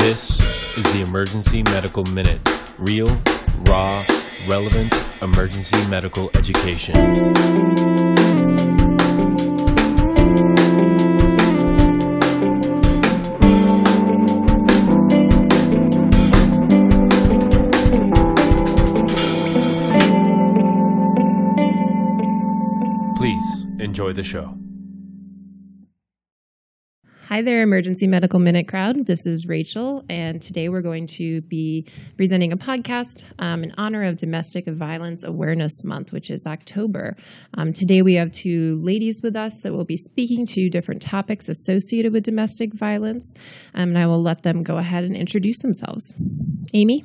This is the Emergency Medical Minute. Real, raw, relevant emergency medical education. Please enjoy the show. Hi there, Emergency Medical Minute crowd. This is Rachel, and today we're going to be presenting a podcast um, in honor of Domestic Violence Awareness Month, which is October. Um, today we have two ladies with us that will be speaking to different topics associated with domestic violence, um, and I will let them go ahead and introduce themselves. Amy?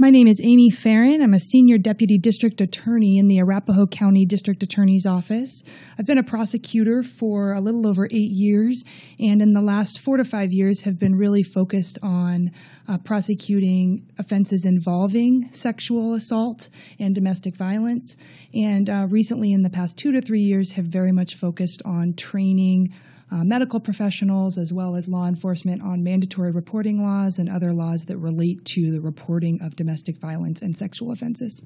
My name is Amy Farron. I'm a senior deputy district attorney in the Arapahoe County District Attorney's Office. I've been a prosecutor for a little over eight years, and in the last four to five years have been really focused on uh, prosecuting offenses involving sexual assault and domestic violence. And uh, recently, in the past two to three years, have very much focused on training uh, medical professionals as well as law enforcement on mandatory reporting laws and other laws that relate to the reporting of domestic violence and sexual offenses.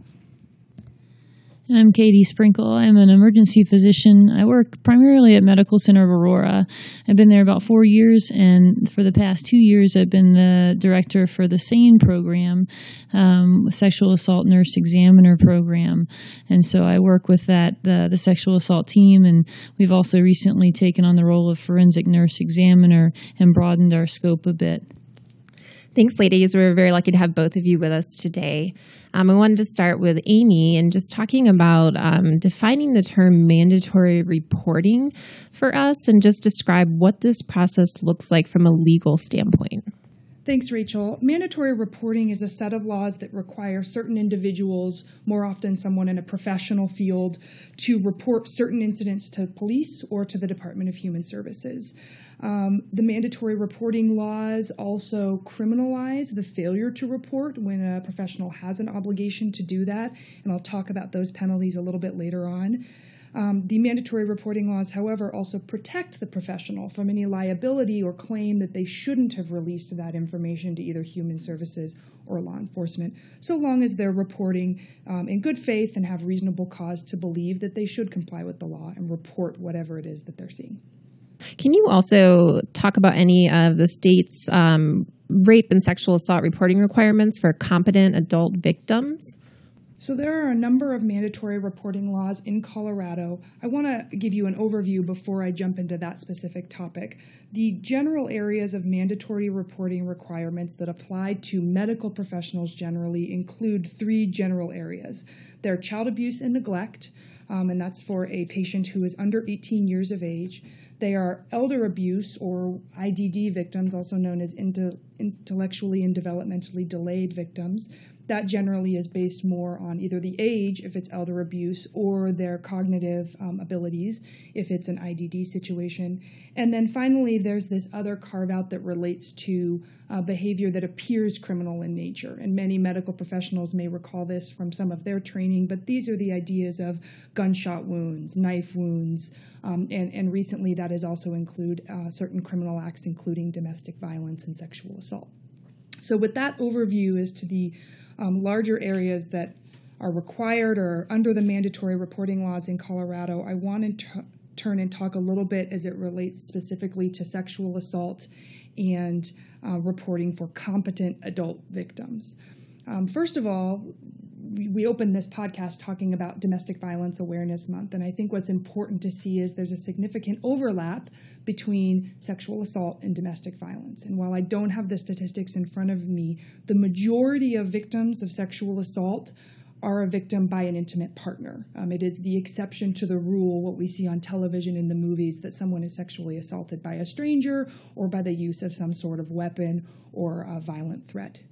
I'm Katie Sprinkle. I'm an emergency physician. I work primarily at Medical Center of Aurora. I've been there about four years, and for the past two years, I've been the director for the SANE program, um, Sexual Assault Nurse Examiner program. And so I work with that, the, the sexual assault team, and we've also recently taken on the role of forensic nurse examiner and broadened our scope a bit. Thanks, ladies. We're very lucky to have both of you with us today. Um, I wanted to start with Amy and just talking about um, defining the term mandatory reporting for us and just describe what this process looks like from a legal standpoint. Thanks, Rachel. Mandatory reporting is a set of laws that require certain individuals, more often someone in a professional field, to report certain incidents to police or to the Department of Human Services. Um, the mandatory reporting laws also criminalize the failure to report when a professional has an obligation to do that, and I'll talk about those penalties a little bit later on. Um, the mandatory reporting laws, however, also protect the professional from any liability or claim that they shouldn't have released that information to either human services or law enforcement, so long as they're reporting um, in good faith and have reasonable cause to believe that they should comply with the law and report whatever it is that they're seeing. Can you also talk about any of the state's um, rape and sexual assault reporting requirements for competent adult victims? So, there are a number of mandatory reporting laws in Colorado. I want to give you an overview before I jump into that specific topic. The general areas of mandatory reporting requirements that apply to medical professionals generally include three general areas they're child abuse and neglect, um, and that's for a patient who is under 18 years of age. They are elder abuse or IDD victims, also known as intellectually and developmentally delayed victims that generally is based more on either the age, if it's elder abuse, or their cognitive um, abilities, if it's an IDD situation. And then finally, there's this other carve out that relates to uh, behavior that appears criminal in nature. And many medical professionals may recall this from some of their training, but these are the ideas of gunshot wounds, knife wounds, um, and, and recently that has also include uh, certain criminal acts, including domestic violence and sexual assault. So, with that overview as to the um, larger areas that are required or under the mandatory reporting laws in Colorado, I want to t- turn and talk a little bit as it relates specifically to sexual assault and uh, reporting for competent adult victims. Um, first of all, we opened this podcast talking about Domestic Violence Awareness Month, and I think what's important to see is there's a significant overlap between sexual assault and domestic violence. And while I don't have the statistics in front of me, the majority of victims of sexual assault are a victim by an intimate partner. Um, it is the exception to the rule, what we see on television in the movies, that someone is sexually assaulted by a stranger or by the use of some sort of weapon or a violent threat.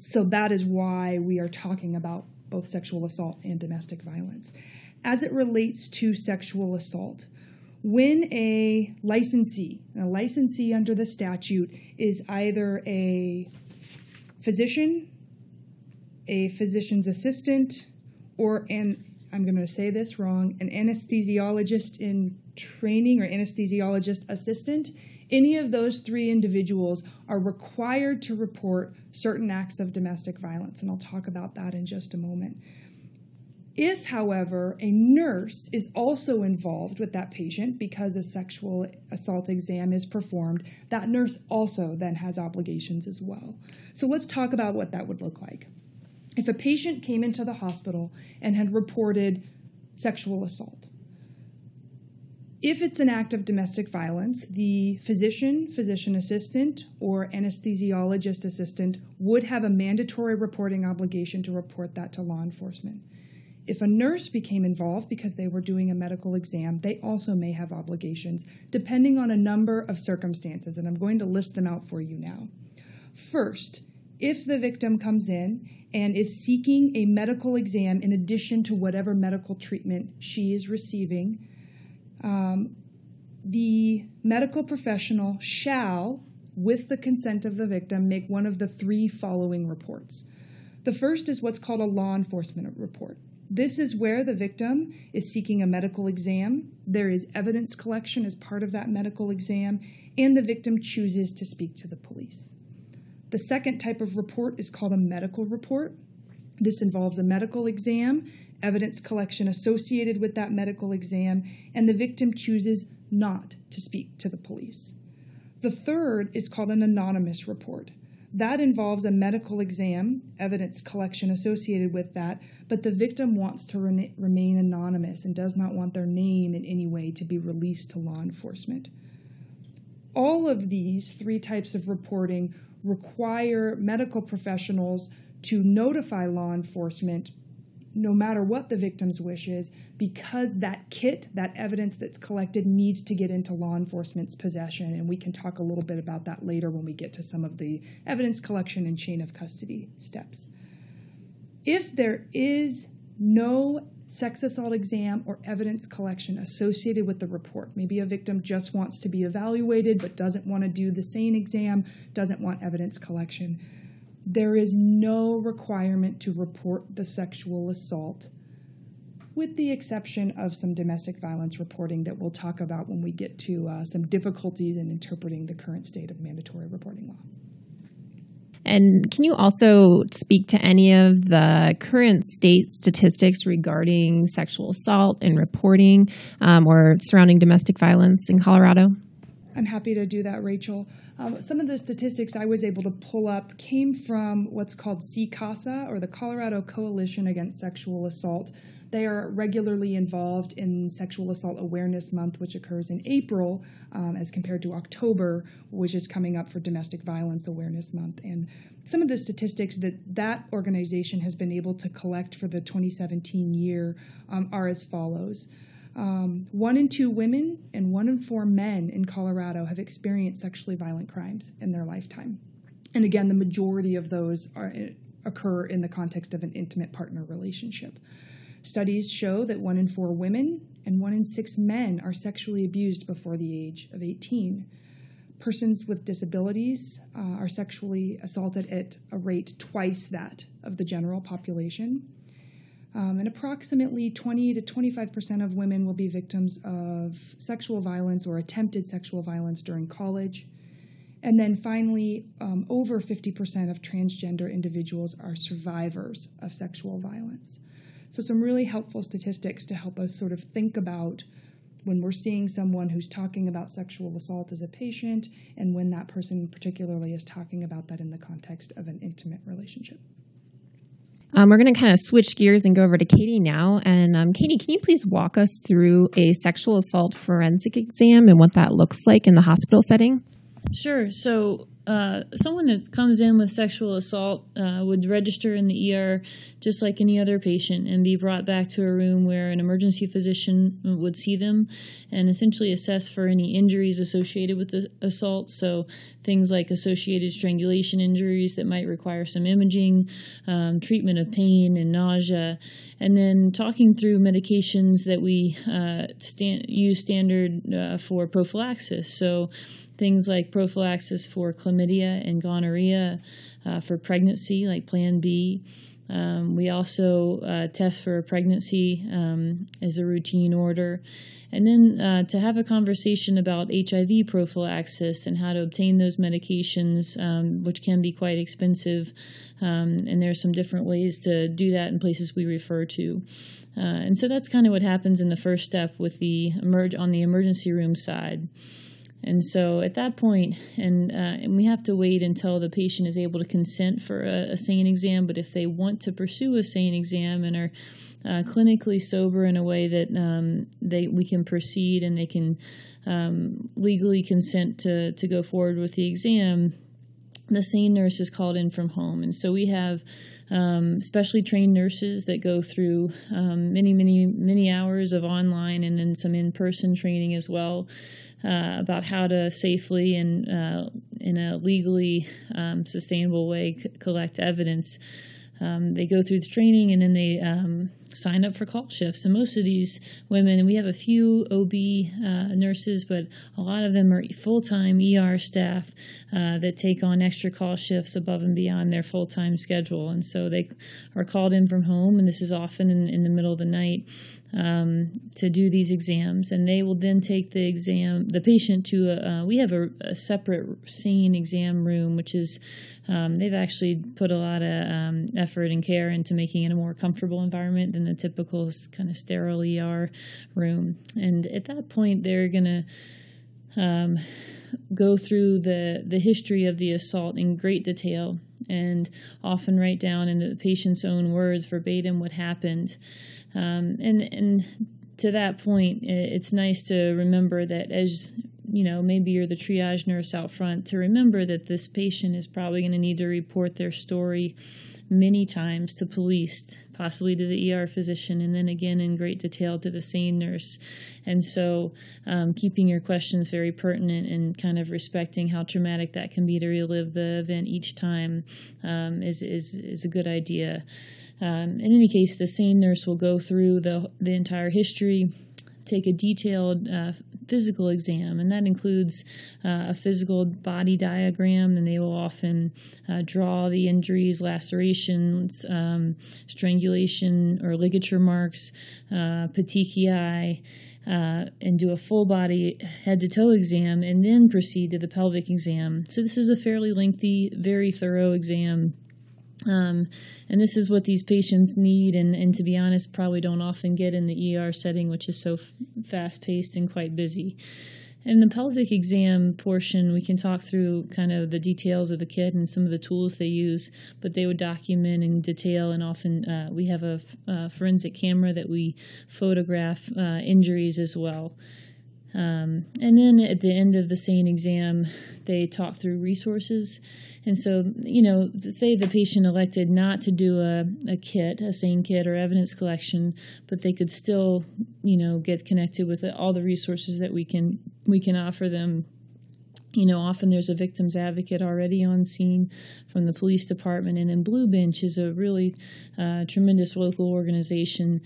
So that is why we are talking about both sexual assault and domestic violence. As it relates to sexual assault, when a licensee, a licensee under the statute, is either a physician, a physician's assistant, or an I'm going to say this wrong, an anesthesiologist in training or anesthesiologist assistant Any of those three individuals are required to report certain acts of domestic violence, and I'll talk about that in just a moment. If, however, a nurse is also involved with that patient because a sexual assault exam is performed, that nurse also then has obligations as well. So let's talk about what that would look like. If a patient came into the hospital and had reported sexual assault, if it's an act of domestic violence, the physician, physician assistant, or anesthesiologist assistant would have a mandatory reporting obligation to report that to law enforcement. If a nurse became involved because they were doing a medical exam, they also may have obligations, depending on a number of circumstances, and I'm going to list them out for you now. First, if the victim comes in and is seeking a medical exam in addition to whatever medical treatment she is receiving, um, the medical professional shall, with the consent of the victim, make one of the three following reports. The first is what's called a law enforcement report. This is where the victim is seeking a medical exam. There is evidence collection as part of that medical exam, and the victim chooses to speak to the police. The second type of report is called a medical report. This involves a medical exam, evidence collection associated with that medical exam, and the victim chooses not to speak to the police. The third is called an anonymous report. That involves a medical exam, evidence collection associated with that, but the victim wants to re- remain anonymous and does not want their name in any way to be released to law enforcement. All of these three types of reporting require medical professionals to notify law enforcement no matter what the victim's wish is, because that kit, that evidence that's collected, needs to get into law enforcement's possession. And we can talk a little bit about that later when we get to some of the evidence collection and chain of custody steps. If there is no sex assault exam or evidence collection associated with the report. Maybe a victim just wants to be evaluated but doesn't want to do the SANE exam, doesn't want evidence collection there is no requirement to report the sexual assault, with the exception of some domestic violence reporting that we'll talk about when we get to uh, some difficulties in interpreting the current state of mandatory reporting law. And can you also speak to any of the current state statistics regarding sexual assault and reporting um, or surrounding domestic violence in Colorado? I'm happy to do that, Rachel. Um, some of the statistics I was able to pull up came from what's called CCASA, or the Colorado Coalition Against Sexual Assault. They are regularly involved in Sexual Assault Awareness Month, which occurs in April, um, as compared to October, which is coming up for Domestic Violence Awareness Month. And some of the statistics that that organization has been able to collect for the 2017 year um, are as follows. Um, one in two women and one in four men in Colorado have experienced sexually violent crimes in their lifetime. And again, the majority of those are, occur in the context of an intimate partner relationship. Studies show that one in four women and one in six men are sexually abused before the age of 18. Persons with disabilities uh, are sexually assaulted at a rate twice that of the general population. Um, and approximately 20 to 25% of women will be victims of sexual violence or attempted sexual violence during college. And then finally, um, over 50% of transgender individuals are survivors of sexual violence. So, some really helpful statistics to help us sort of think about when we're seeing someone who's talking about sexual assault as a patient and when that person particularly is talking about that in the context of an intimate relationship. Um, we're going to kind of switch gears and go over to Katie now. And um, Katie, can you please walk us through a sexual assault forensic exam and what that looks like in the hospital setting? Sure. So, uh, someone that comes in with sexual assault uh, would register in the ER just like any other patient and be brought back to a room where an emergency physician would see them and essentially assess for any injuries associated with the assault. So, things like associated strangulation injuries that might require some imaging, um, treatment of pain and nausea, and then talking through medications that we uh, stand, use standard uh, for prophylaxis. So, things like prophylaxis for chlamydia and gonorrhea, uh, for pregnancy, like Plan B. Um, we also uh, test for pregnancy um, as a routine order. And then uh, to have a conversation about HIV prophylaxis and how to obtain those medications, um, which can be quite expensive. Um, and there's some different ways to do that in places we refer to. Uh, and so that's kind of what happens in the first step with the emerge on the emergency room side. And so at that point, and, uh, and we have to wait until the patient is able to consent for a, a SANE exam. But if they want to pursue a SANE exam and are uh, clinically sober in a way that um, they we can proceed and they can um, legally consent to to go forward with the exam, the SANE nurse is called in from home, and so we have um, specially trained nurses that go through um, many, many, many hours of online and then some in person training as well. Uh, about how to safely and uh, in a legally um, sustainable way c- collect evidence. Um, they go through the training and then they um, sign up for call shifts. And most of these women, and we have a few OB uh, nurses, but a lot of them are full time ER staff uh, that take on extra call shifts above and beyond their full time schedule. And so they are called in from home, and this is often in, in the middle of the night um, to do these exams, and they will then take the exam, the patient to a. Uh, we have a, a, separate SANE exam room, which is um, they've actually put a lot of um, effort and care into making it a more comfortable environment than the typical kind of sterile ER room. And at that point, they're gonna. Um, go through the, the history of the assault in great detail and often write down in the patient's own words verbatim what happened. Um, and and to that point, it's nice to remember that as you know, maybe you're the triage nurse out front to remember that this patient is probably going to need to report their story many times to police, possibly to the ER physician, and then again in great detail to the SANE nurse. And so, um, keeping your questions very pertinent and kind of respecting how traumatic that can be to relive the event each time um, is, is, is a good idea. Um, in any case, the SANE nurse will go through the, the entire history, take a detailed uh, physical exam, and that includes uh, a physical body diagram, and they will often uh, draw the injuries, lacerations, um, strangulation or ligature marks, uh, petechiae. Uh, and do a full body head to toe exam and then proceed to the pelvic exam. So, this is a fairly lengthy, very thorough exam um, and this is what these patients need, and, and to be honest, probably don't often get in the ER setting, which is so f- fast paced and quite busy. In the pelvic exam portion, we can talk through kind of the details of the kit and some of the tools they use, but they would document in detail. And often uh, we have a, a forensic camera that we photograph uh, injuries as well. Um, and then at the end of the SANE exam, they talk through resources. And so, you know, say the patient elected not to do a, a kit, a SANE kit or evidence collection, but they could still, you know, get connected with all the resources that we can we can offer them you know, often there's a victim's advocate already on scene from the police department, and then Blue Bench is a really uh, tremendous local organization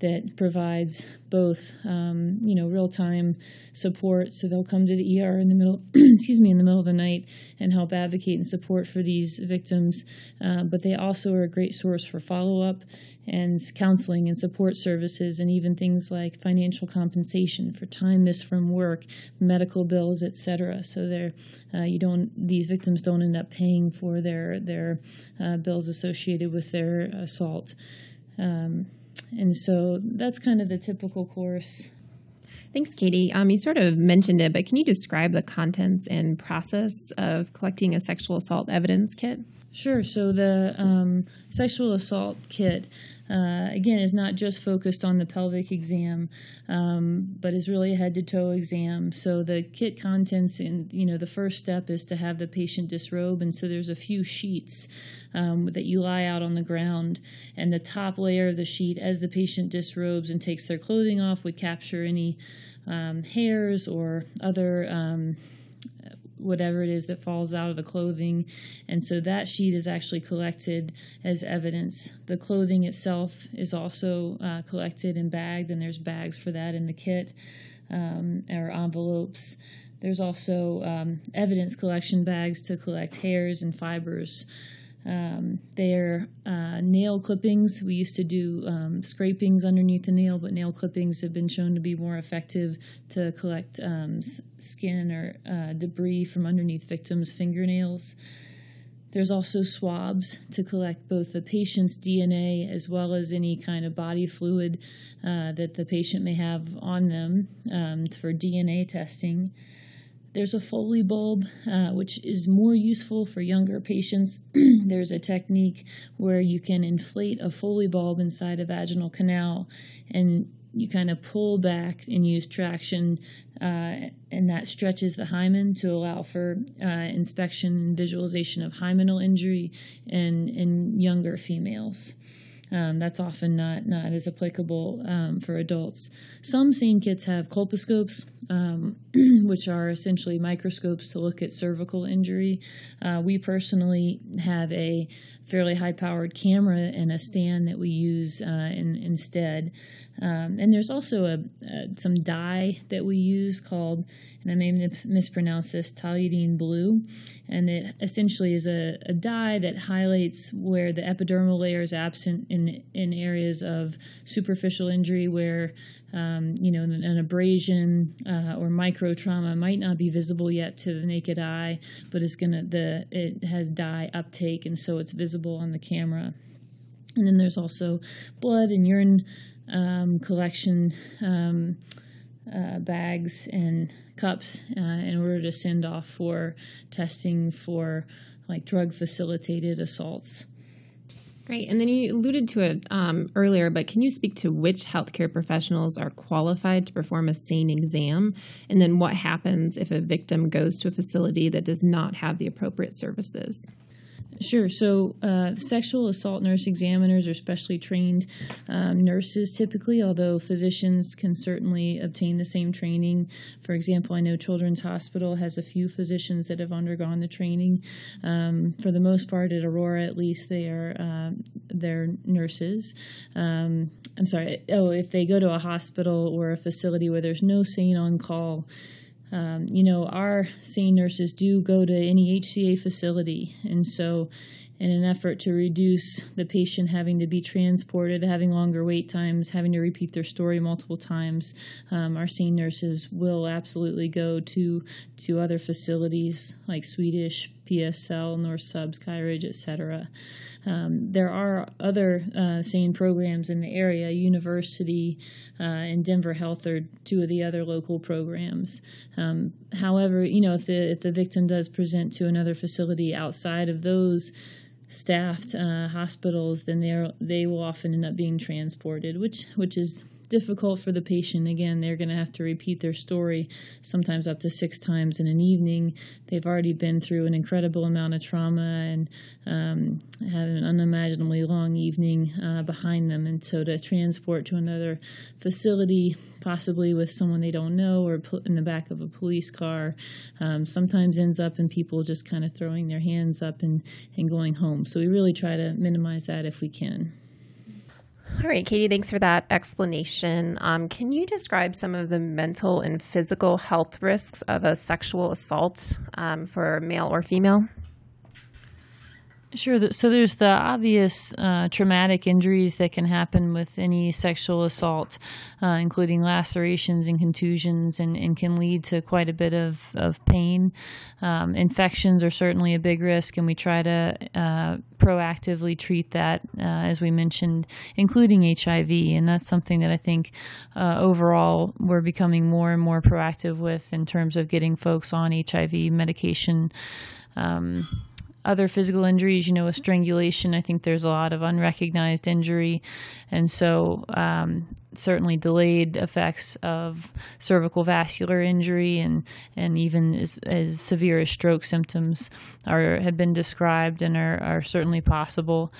that provides both, um, you know, real time support. So they'll come to the ER in the middle, excuse me, in the middle of the night and help advocate and support for these victims. Uh, but they also are a great source for follow up and counseling and support services, and even things like financial compensation for time missed from work, medical bills, etc. So they're uh, you don't these victims don't end up paying for their their uh, bills associated with their assault. Um, and so that's kind of the typical course. Thanks, Katie. Um, you sort of mentioned it, but can you describe the contents and process of collecting a sexual assault evidence kit? Sure. So the um, sexual assault kit, uh, again, is not just focused on the pelvic exam, um, but is really a head to toe exam. So the kit contents, in you know, the first step is to have the patient disrobe, and so there's a few sheets um, that you lie out on the ground, and the top layer of the sheet, as the patient disrobes and takes their clothing off, would capture any um, hairs or other um, whatever it is that falls out of the clothing. And so that sheet is actually collected as evidence. The clothing itself is also uh, collected and bagged, and there's bags for that in the kit um, or envelopes. There's also um, evidence collection bags to collect hairs and fibers. Um, they're uh, nail clippings. We used to do um, scrapings underneath the nail, but nail clippings have been shown to be more effective to collect um, s- skin or uh, debris from underneath victims' fingernails. There's also swabs to collect both the patient's DNA as well as any kind of body fluid uh, that the patient may have on them um, for DNA testing. There's a Foley bulb, uh, which is more useful for younger patients. There's a technique where you can inflate a Foley bulb inside a vaginal canal and you kind of pull back and use traction, uh, and that stretches the hymen to allow for uh, inspection and visualization of hymenal injury in, in younger females. Um, that's often not not as applicable um, for adults. Some SANE kits have colposcopes, um, which are essentially microscopes to look at cervical injury. Uh, we personally have a fairly high powered camera and a stand that we use uh, in, instead. Um, and there's also a, some dye that we use called, and I may mispronounce this, toluidine blue. And it essentially is a, a dye that highlights where the epidermal layer is absent in, in areas of superficial injury where um, you know, an, an abrasion uh, or micro trauma might not be visible yet to the naked eye, but it's gonna the it has dye uptake, and so it's visible on the camera. And then there's also blood and urine um, collection um, uh, bags and cups uh, in order to send off for testing for like drug facilitated assaults. Great. And then you alluded to it um, earlier, but can you speak to which healthcare professionals are qualified to perform a SANE exam? And then what happens if a victim goes to a facility that does not have the appropriate services? Sure. So, uh, sexual assault nurse examiners are specially trained um, nurses typically, although physicians can certainly obtain the same training. For example, I know Children's Hospital has a few physicians that have undergone the training. Um, for the most part, at Aurora, at least, they are uh, they're nurses. Um, I'm sorry. Oh, if they go to a hospital or a facility where there's no SANE on call. Um, you know, our SANE nurses do go to any HCA facility, and so in an effort to reduce the patient having to be transported, having longer wait times, having to repeat their story multiple times, um, our SANE nurses will absolutely go to to other facilities like Swedish, PSL, North Sub, Skyridge, etc. Um, there are other uh, SANE programs in the area. University uh, and Denver Health are two of the other local programs. Um, however, you know if the if the victim does present to another facility outside of those staffed uh, hospitals, then they they will often end up being transported, which which is difficult for the patient. Again, they're going to have to repeat their story sometimes up to six times in an evening. They've already been through an incredible amount of trauma and um, an unimaginably long evening uh, behind them. And so to transport to another facility, possibly with someone they don't know or in the back of a police car, um, sometimes ends up in people just kind of throwing their hands up and, and going home. So we really try to minimize that if we can. All right, Katie, thanks for that explanation. Um, can you describe some of the mental and physical health risks of a sexual assault um, for male or female? Sure. So there's the obvious uh, traumatic injuries that can happen with any sexual assault, uh, including lacerations and contusions, and, and, can lead to quite a bit of, of pain. Um, infections are certainly a big risk, and we try to uh, proactively treat that, uh, as we mentioned, including HIV. And that's something that I think uh, overall we're becoming more and more proactive with in terms of getting folks on HIV medication. Um, other physical injuries, you know, with strangulation, I think there's a lot of unrecognized injury. And so, um, certainly delayed effects of cervical vascular injury and, and even as, as severe as stroke symptoms are have been described and are, are certainly possible.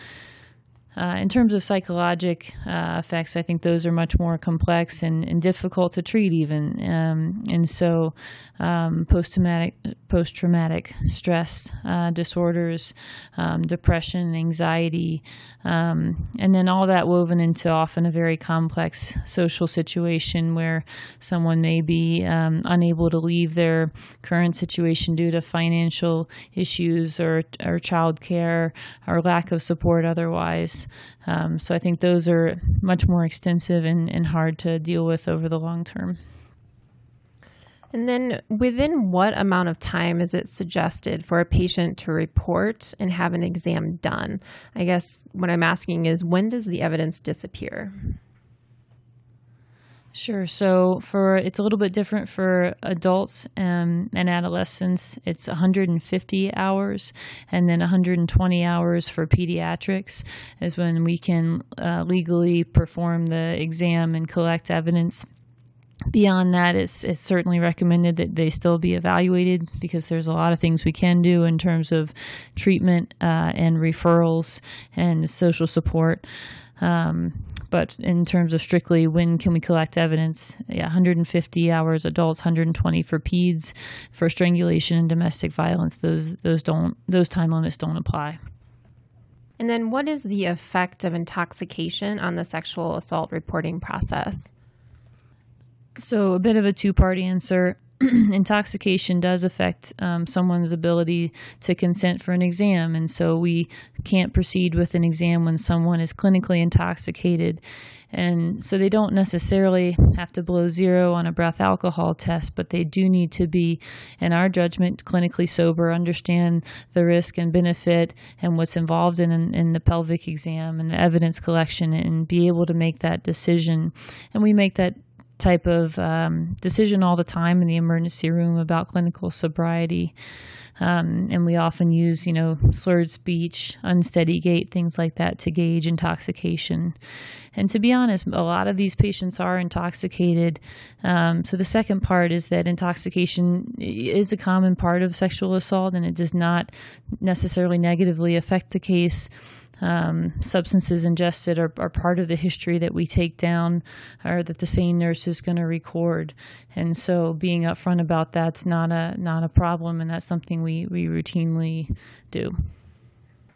Uh, in terms of psychologic uh, effects, I think those are much more complex and, and difficult to treat, even. Um, and so, um, post traumatic post traumatic stress uh, disorders, um, depression, anxiety, um, and then all that woven into often a very complex social situation where someone may be um, unable to leave their current situation due to financial issues or or child care or lack of support otherwise. Um, so I think those are much more extensive and, and hard to deal with over the long term. And then, within what amount of time is it suggested for a patient to report and have an exam done? I guess what I'm asking is when does the evidence disappear? Sure. So for it's a little bit different for adults um, and adolescents. It's 150 hours, and then 120 hours for pediatrics is when we can uh, legally perform the exam and collect evidence. Beyond that, it's it's certainly recommended that they still be evaluated because there's a lot of things we can do in terms of treatment uh, and referrals and social support. Um, but in terms of strictly when can we collect evidence, yeah, 150 hours adults, 120 for peds. For strangulation and domestic violence, those those don't those time limits don't apply. And then, what is the effect of intoxication on the sexual assault reporting process? So, a bit of a two part answer. intoxication does affect um, someone's ability to consent for an exam. And so we can't proceed with an exam when someone is clinically intoxicated. And so they don't necessarily have to blow zero on a breath alcohol test, but they do need to be, in our judgment, clinically sober, understand the risk and benefit and what's involved in, in the pelvic exam and the evidence collection and be able to make that decision. And we make that type of um, decision all the time in the emergency room about clinical sobriety. Um, and we often use, you know, slurred speech, unsteady gait, things like that to gauge intoxication. And to be honest, a lot of these patients are intoxicated. Um, so the second part is that intoxication is a common part of sexual assault and it does not necessarily negatively affect the case um, substances ingested are, are, part of the history that we take down or that the SANE nurse is going to record. And so being upfront about that's not a not a problem, and that's something we, we routinely do.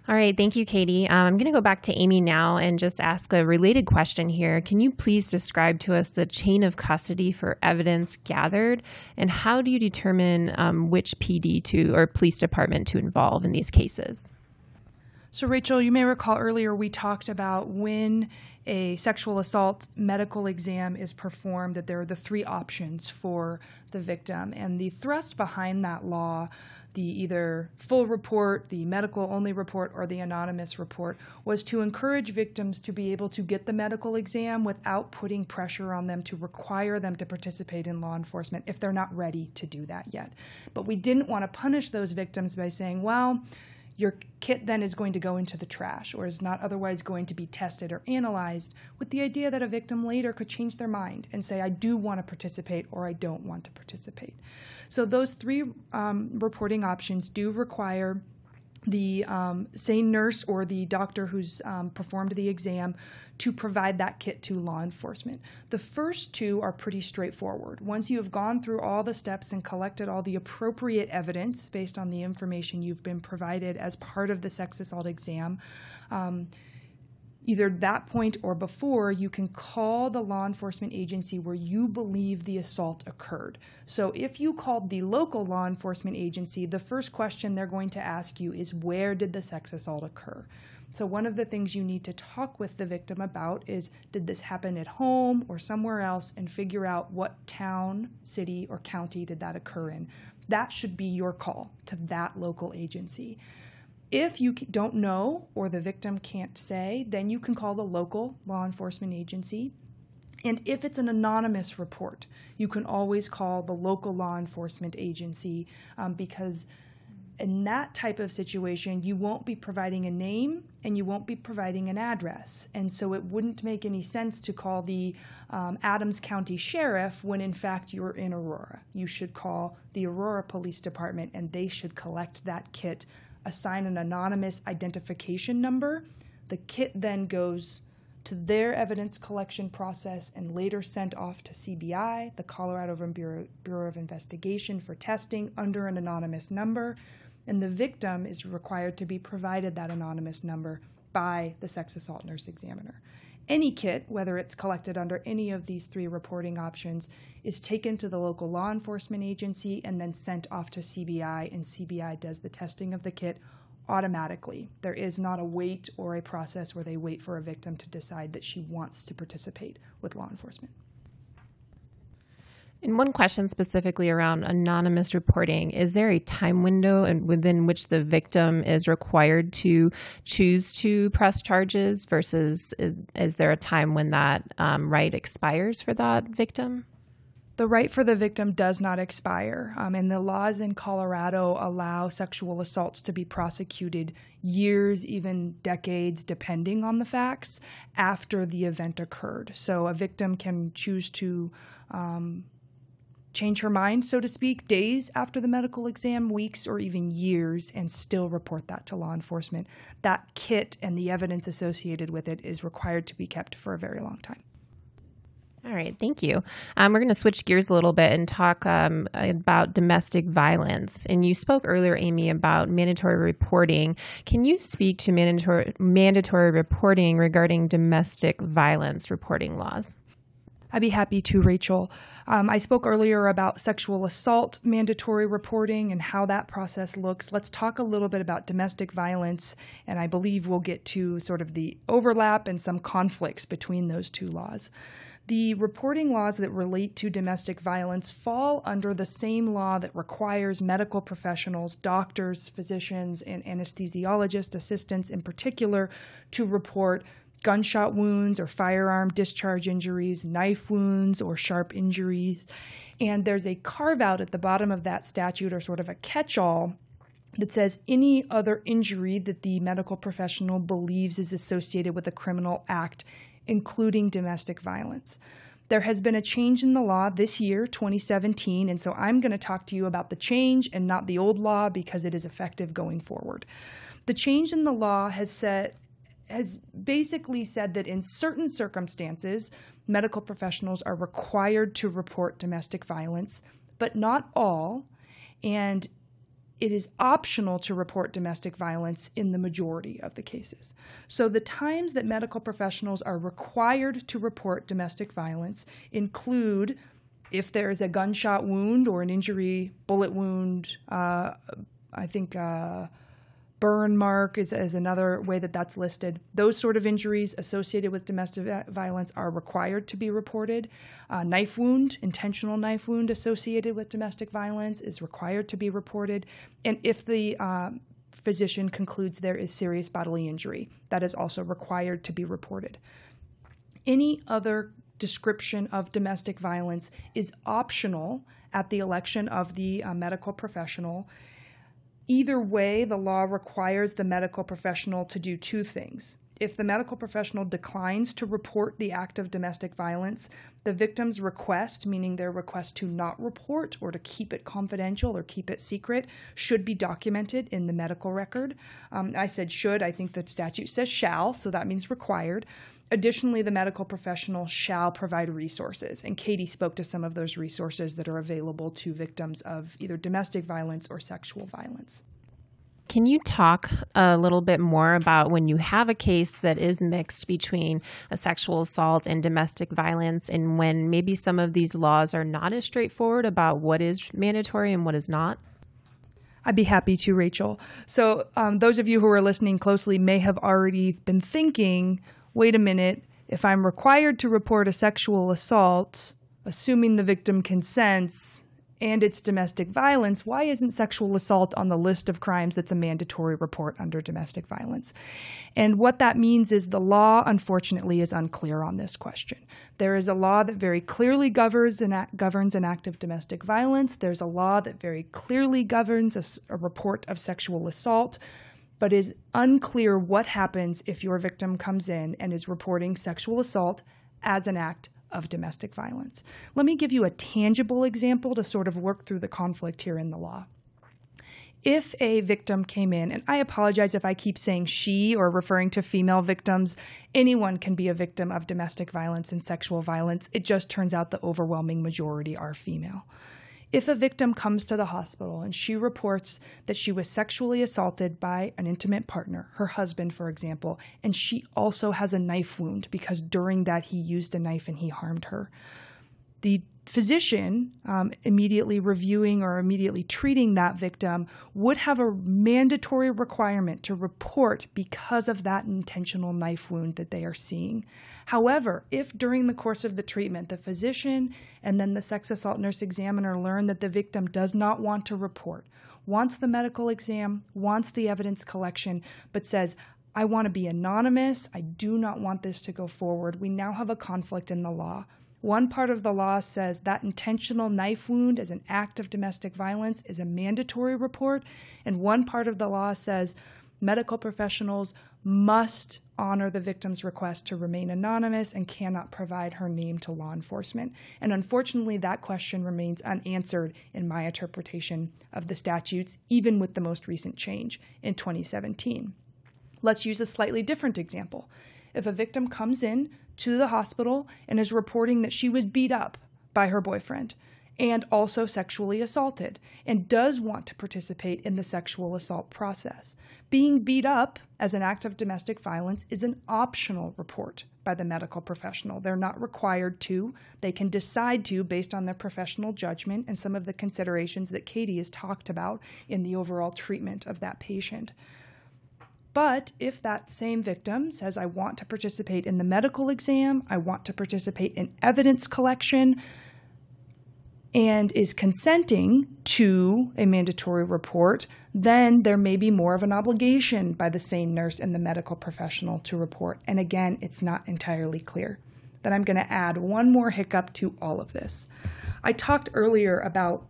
All right, thank you, Katie. Um, I'm going to go back to Amy now and just ask a related question here. Can you please describe to us the chain of custody for evidence gathered, and how do you determine um, which PD to or police department to involve in these cases? So, Rachel, you may recall earlier we talked about when a sexual assault medical exam is performed, that there are the three options for the victim. And the thrust behind that law, the either full report, the medical only report, or the anonymous report, was to encourage victims to be able to get the medical exam without putting pressure on them to require them to participate in law enforcement if they're not ready to do that yet. But we didn't want to punish those victims by saying, well, your kit then is going to go into the trash or is not otherwise going to be tested or analyzed with the idea that a victim later could change their mind and say, I do want to participate or I don't want to participate. So, those three um, reporting options do require the um, SANE nurse or the doctor who's um, performed the exam to provide that kit to law enforcement. The first two are pretty straightforward. Once you have gone through all the steps and collected all the appropriate evidence based on the information you've been provided as part of the sex assault exam, um, either that point or before, you can call the law enforcement agency where you believe the assault occurred. So if you called the local law enforcement agency, the first question they're going to ask you is where did the sex assault occur? So, one of the things you need to talk with the victim about is did this happen at home or somewhere else and figure out what town, city, or county did that occur in. That should be your call to that local agency. If you don't know or the victim can't say, then you can call the local law enforcement agency. And if it's an anonymous report, you can always call the local law enforcement agency um, because in that type of situation, you won't be providing a name and you won't be providing an address. And so it wouldn't make any sense to call the um, Adams County Sheriff when in fact you're in Aurora. You should call the Aurora Police Department and they should collect that kit, assign an anonymous identification number The kit then goes to their evidence collection process and later sent off to CBI, the Colorado Bureau, Bureau of Investigation, for testing under an anonymous number. And the victim is required to be provided that anonymous number by the sex assault nurse examiner. Any kit, whether it's collected under any of these three reporting options, is taken to the local law enforcement agency and then sent off to CBI, and CBI does the testing of the kit automatically. There is not a wait or a process where they wait for a victim to decide that she wants to participate with law enforcement. And one question specifically around anonymous reporting is there a time window within which the victim is required to choose to press charges versus is, is there a time when that um, right expires for that victim? The right for the victim does not expire, um, and the laws in Colorado allow sexual assaults to be prosecuted years, even decades, depending on the facts, after the event occurred. So a victim can choose to um, change her mind, so to speak, days after the medical exam, weeks, or even years, and still report that to law enforcement. That kit and the evidence associated with it is required to be kept for a very long time. All right, thank you. Um, we're going to switch gears a little bit and talk um, about domestic violence. And you spoke earlier, Amy, about mandatory reporting. Can you speak to mandatory mandatory reporting regarding domestic violence reporting laws? I'd be happy to, Rachel. Um, I spoke earlier about sexual assault mandatory reporting and how that process looks. Let's talk a little bit about domestic violence, and I believe we'll get to sort of the overlap and some conflicts between those two laws. The reporting laws that relate to domestic violence fall under the same law that requires medical professionals, doctors, physicians, and anesthesiologist assistants in particular to report gunshot wounds or firearm discharge injuries, knife wounds or sharp injuries. And there's a carve out at the bottom of that statute or sort of a catch all that says any other injury that the medical professional believes is associated with a criminal act including domestic violence. There has been a change in the law this year, 2017, and so I'm going to talk to you about the change and not the old law because it is effective going forward. The change in the law has said has basically said that in certain circumstances, medical professionals are required to report domestic violence, but not all. And it is optional to report domestic violence in the majority of the cases. So, the times that medical professionals are required to report domestic violence include if there is a gunshot wound or an injury, bullet wound, uh, I think. Uh, burn mark is, is another way that that's listed. Those sort of injuries associated with domestic violence are required to be reported. Uh, knife wound, intentional knife wound associated with domestic violence is required to be reported. And if the uh, physician concludes there is serious bodily injury, that is also required to be reported. Any other description of domestic violence is optional at the election of the uh, medical professional Either way, the law requires the medical professional to do two things. If the medical professional declines to report the act of domestic violence, the victim's request, meaning their request to not report or to keep it confidential or keep it secret, should be documented in the medical record. Um, I said should, I think the statute says shall, so that means required. Additionally, the medical professional shall provide resources, and Katie spoke to some of those resources that are available to victims of either domestic violence or sexual violence. Can you talk a little bit more about when you have a case that is mixed between a sexual assault and domestic violence, and when maybe some of these laws are not as straightforward about what is mandatory and what is not? I'd be happy to, Rachel. So, um, those of you who are listening closely may have already been thinking wait a minute, if I'm required to report a sexual assault, assuming the victim consents, and it's domestic violence, why isn't sexual assault on the list of crimes that's a mandatory report under domestic violence? And what that means is the law, unfortunately, is unclear on this question. There is a law that very clearly governs an act, governs an act of domestic violence. There's a law that very clearly governs a, a report of sexual assault but is unclear what happens if your victim comes in and is reporting sexual assault as an act of domestic violence. Let me give you a tangible example to sort of work through the conflict here in the law. if a victim came in, and I apologize if I keep saying she or referring to female victims, anyone can be a victim of domestic violence and sexual violence. It just turns out the overwhelming majority are female. If a victim comes to the hospital and she reports that she was sexually assaulted by an intimate partner, her husband, for example, and she also has a knife wound because during that he used a knife and he harmed her, the physician um, immediately reviewing or immediately treating that victim would have a mandatory requirement to report because of that intentional knife wound that they are seeing. However, if during the course of the treatment the physician and then the sex assault nurse examiner learn that the victim does not want to report, wants the medical exam, wants the evidence collection, but says, I want to be anonymous. I do not want this to go forward. We now have a conflict in the law. One part of the law says that intentional knife wound as an act of domestic violence is a mandatory report, and one part of the law says medical professionals must honor the victim's request to remain anonymous and cannot provide her name to law enforcement. And unfortunately, that question remains unanswered in my interpretation of the statutes, even with the most recent change in 2017. Let's use a slightly different example. If a victim comes in to the hospital and is reporting that she was beat up by her boyfriend and also sexually assaulted and does want to participate in the sexual assault process. Being beat up as an act of domestic violence is an optional report by the medical professional. They're not required to. They can decide to based on their professional judgment and some of the considerations that Katie has talked about in the overall treatment of that patient. But if that same victim says, I want to participate in the medical exam, I want to participate in evidence collection, and is consenting to a mandatory report, then there may be more of an obligation by the same nurse and the medical professional to report. And again, it's not entirely clear. Then I'm going to add one more hiccup to all of this. I talked earlier about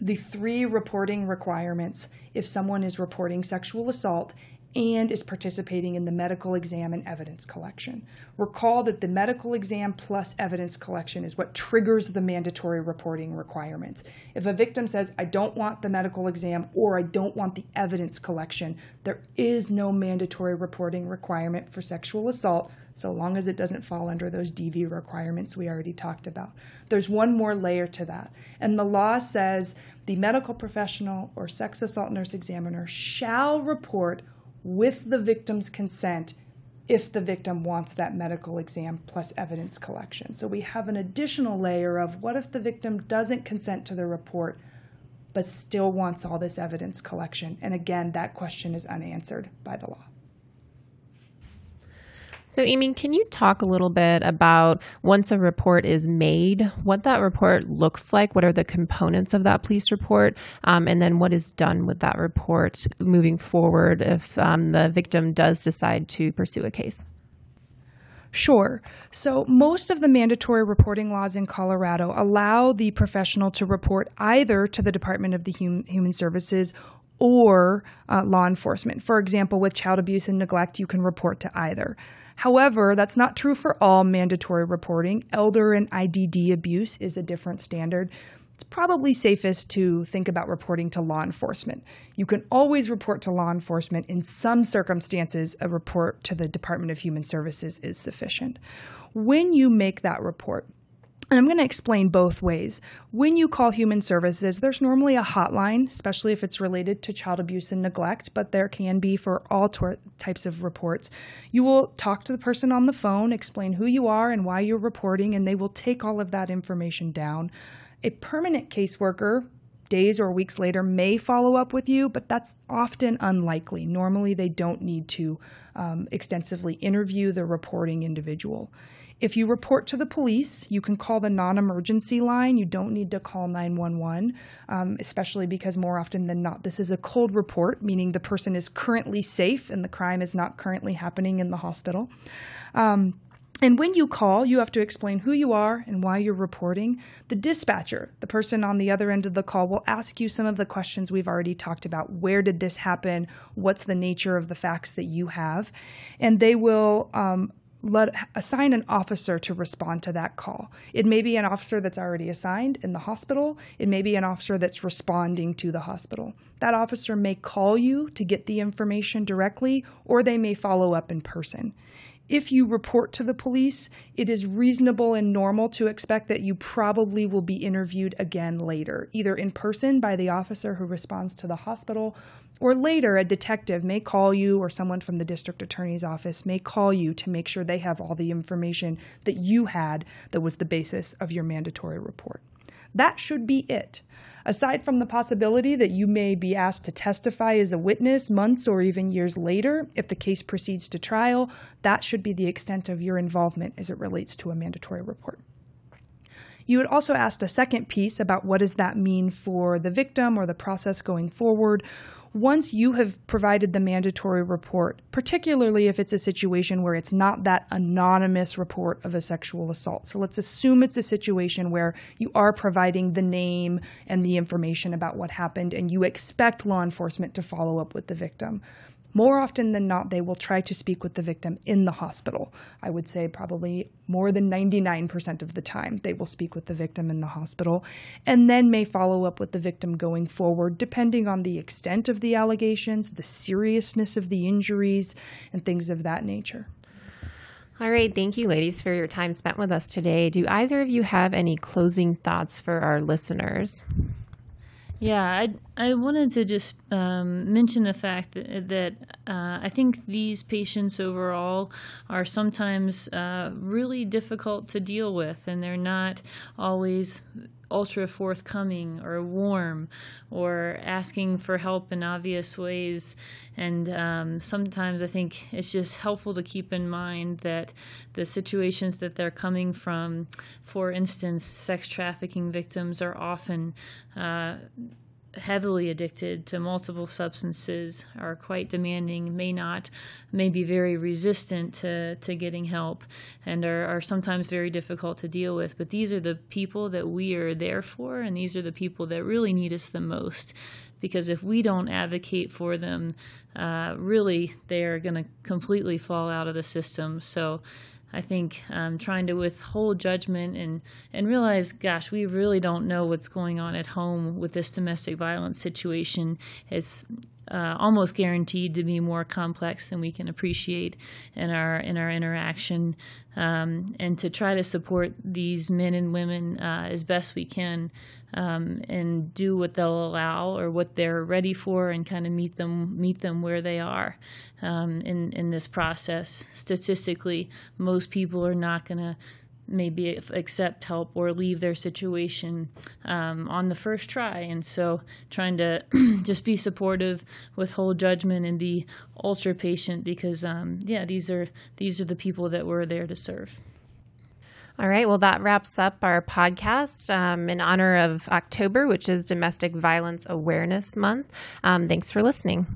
the three reporting requirements if someone is reporting sexual assault and is participating in the medical exam and evidence collection. Recall that the medical exam plus evidence collection is what triggers the mandatory reporting requirements. If a victim says, I don't want the medical exam or I don't want the evidence collection, there is no mandatory reporting requirement for sexual assault so long as it doesn't fall under those DV requirements we already talked about. There's one more layer to that. And the law says the medical professional or sex assault nurse examiner shall report with the victim's consent if the victim wants that medical exam plus evidence collection. So we have an additional layer of what if the victim doesn't consent to the report but still wants all this evidence collection? And again, that question is unanswered by the law. So, Amy, can you talk a little bit about once a report is made, what that report looks like? What are the components of that police report? Um, and then what is done with that report moving forward if um, the victim does decide to pursue a case? Sure. So, most of the mandatory reporting laws in Colorado allow the professional to report either to the Department of the hum- Human Services or uh, law enforcement. For example, with child abuse and neglect, you can report to either. However, that's not true for all mandatory reporting. Elder and IDD abuse is a different standard. It's probably safest to think about reporting to law enforcement. You can always report to law enforcement. In some circumstances, a report to the Department of Human Services is sufficient. When you make that report, and I'm going to explain both ways. When you call human services, there's normally a hotline, especially if it's related to child abuse and neglect, but there can be for all tor- types of reports. You will talk to the person on the phone, explain who you are and why you're reporting, and they will take all of that information down. A permanent caseworker, days or weeks later, may follow up with you, but that's often unlikely. Normally, they don't need to um, extensively interview the reporting individual. If you report to the police, you can call the non emergency line. You don't need to call 911, um, especially because more often than not, this is a cold report, meaning the person is currently safe and the crime is not currently happening in the hospital. Um, and when you call, you have to explain who you are and why you're reporting. The dispatcher, the person on the other end of the call, will ask you some of the questions we've already talked about. Where did this happen? What's the nature of the facts that you have? And they will um, let assign an officer to respond to that call. It may be an officer that's already assigned in the hospital. It may be an officer that's responding to the hospital. That officer may call you to get the information directly, or they may follow up in person. If you report to the police, it is reasonable and normal to expect that you probably will be interviewed again later, either in person by the officer who responds to the hospital, or later a detective may call you or someone from the district attorney's office may call you to make sure they have all the information that you had that was the basis of your mandatory report. That should be it. Aside from the possibility that you may be asked to testify as a witness months or even years later if the case proceeds to trial, that should be the extent of your involvement as it relates to a mandatory report. You had also asked a second piece about what does that mean for the victim or the process going forward once you have provided the mandatory report, particularly if it's a situation where it's not that anonymous report of a sexual assault. So let's assume it's a situation where you are providing the name and the information about what happened and you expect law enforcement to follow up with the victim. More often than not, they will try to speak with the victim in the hospital. I would say probably more than 99% of the time, they will speak with the victim in the hospital and then may follow up with the victim going forward, depending on the extent of the allegations, the seriousness of the injuries, and things of that nature. All right. Thank you, ladies, for your time spent with us today. Do either of you have any closing thoughts for our listeners? Yeah, I I wanted to just um, mention the fact that, that uh, I think these patients overall are sometimes uh, really difficult to deal with, and they're not always ultra forthcoming or warm or asking for help in obvious ways. And um, sometimes I think it's just helpful to keep in mind that the situations that they're coming from, for instance, sex trafficking victims, are often. Uh, heavily addicted to multiple substances are quite demanding may not may be very resistant to, to getting help and are, are sometimes very difficult to deal with. But these are the people that we are there for and these are the people that really need us the most because if we don't advocate for them uh, really they are going to completely fall out of the system. So I think um, trying to withhold judgment and, and realize, gosh, we really don't know what's going on at home with this domestic violence situation. It's uh, almost guaranteed to be more complex than we can appreciate in our in our interaction, um, and to try to support these men and women uh, as best we can, um, and do what they'll allow or what they're ready for, and kind of meet them meet them where they are um, in in this process. Statistically, most people are not going to maybe accept help or leave their situation um, on the first try. And so, trying to just be supportive, withhold judgment, and be ultra patient because, um, yeah, these are these are the people that we're there to serve. All right. Well, that wraps up our podcast um, in honor of October, which is Domestic Violence Awareness Month. Um, thanks for listening.